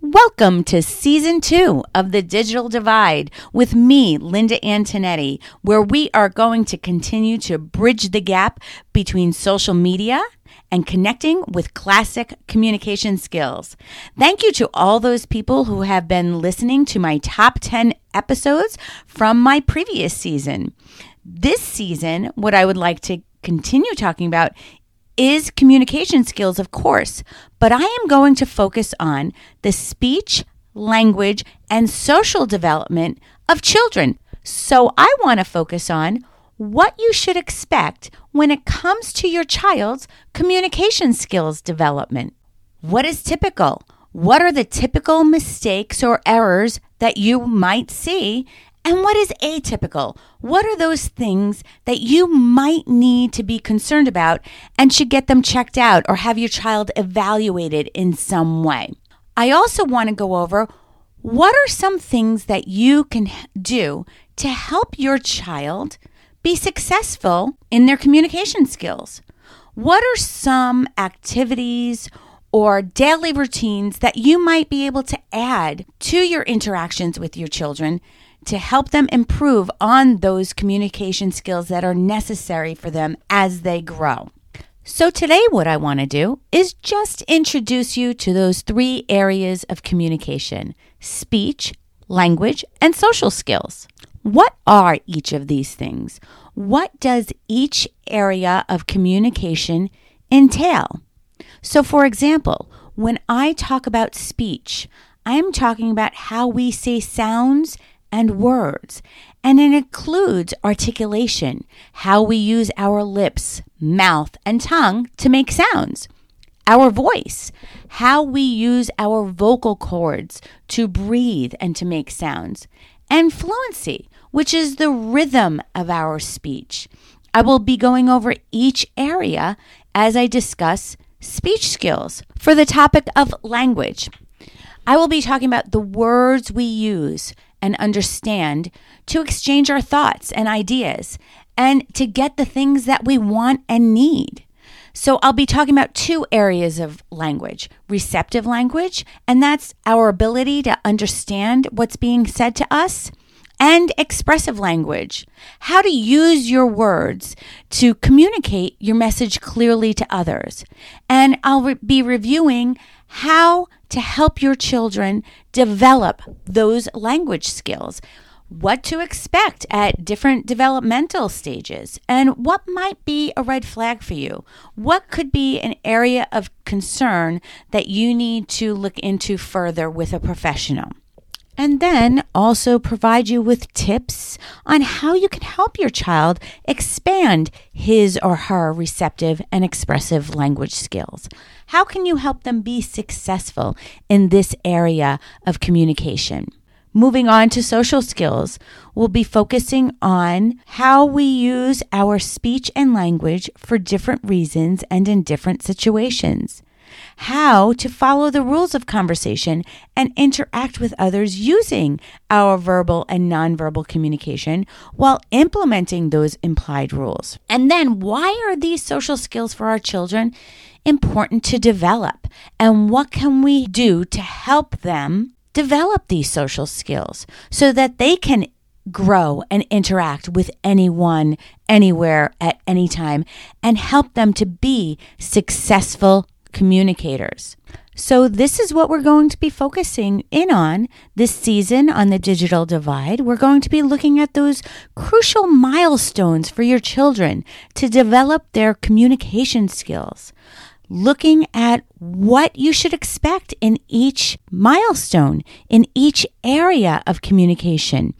Welcome to season two of The Digital Divide with me, Linda Antonetti, where we are going to continue to bridge the gap between social media and connecting with classic communication skills. Thank you to all those people who have been listening to my top 10 episodes from my previous season. This season, what I would like to continue talking about is communication skills, of course, but I am going to focus on the speech, language, and social development of children. So I want to focus on what you should expect when it comes to your child's communication skills development. What is typical? What are the typical mistakes or errors that you might see and what is atypical? What are those things that you might need to be concerned about and should get them checked out or have your child evaluated in some way? I also want to go over what are some things that you can do to help your child be successful in their communication skills? What are some activities or daily routines that you might be able to add to your interactions with your children to help them improve on those communication skills that are necessary for them as they grow. So, today, what I want to do is just introduce you to those three areas of communication speech, language, and social skills. What are each of these things? What does each area of communication entail? So, for example, when I talk about speech, I'm talking about how we say sounds and words, and it includes articulation, how we use our lips, mouth, and tongue to make sounds, our voice, how we use our vocal cords to breathe and to make sounds, and fluency, which is the rhythm of our speech. I will be going over each area as I discuss speech skills. For the topic of language, I will be talking about the words we use and understand to exchange our thoughts and ideas and to get the things that we want and need. So, I'll be talking about two areas of language receptive language, and that's our ability to understand what's being said to us, and expressive language, how to use your words to communicate your message clearly to others. And I'll re- be reviewing how to help your children develop those language skills, what to expect at different developmental stages, and what might be a red flag for you. What could be an area of concern that you need to look into further with a professional and then also provide you with tips on how you can help your child expand his or her receptive and expressive language skills. How can you help them be successful in this area of communication? Moving on to social skills, we'll be focusing on how we use our speech and language for different reasons and in different situations how to follow the rules of conversation and interact with others using our verbal and nonverbal communication while implementing those implied rules. And then, why are these social skills for our children important to develop? And what can we do to help them develop these social skills so that they can grow and interact with anyone, anywhere, at any time, and help them to be successful communicators. So, this is what we're going to be focusing in on this season on the digital divide. We're going to be looking at those crucial milestones for your children to develop their communication skills, looking at what you should expect in each milestone, in each area of communication,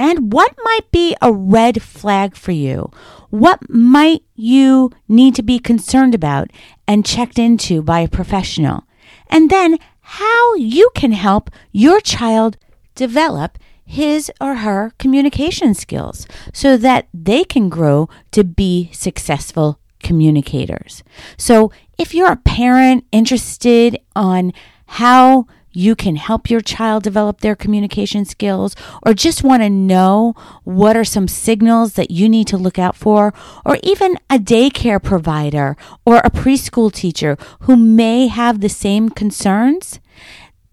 and what might be a red flag for you what might you need to be concerned about and checked into by a professional? And then how you can help your child develop his or her communication skills so that they can grow to be successful communicators. So, if you're a parent interested on how you can help your child develop their communication skills or just want to know what are some signals that you need to look out for, or even a daycare provider or a preschool teacher who may have the same concerns,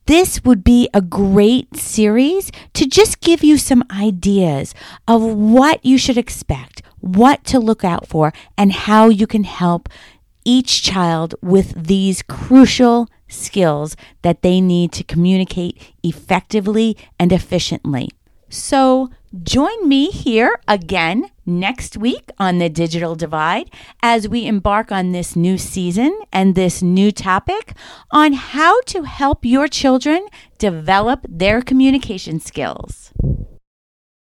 this would be a great series to just give you some ideas of what you should expect, what to look out for, and how you can help each child with these crucial skills that they need to communicate effectively and efficiently. So, join me here again next week on the Digital Divide as we embark on this new season and this new topic on how to help your children develop their communication skills.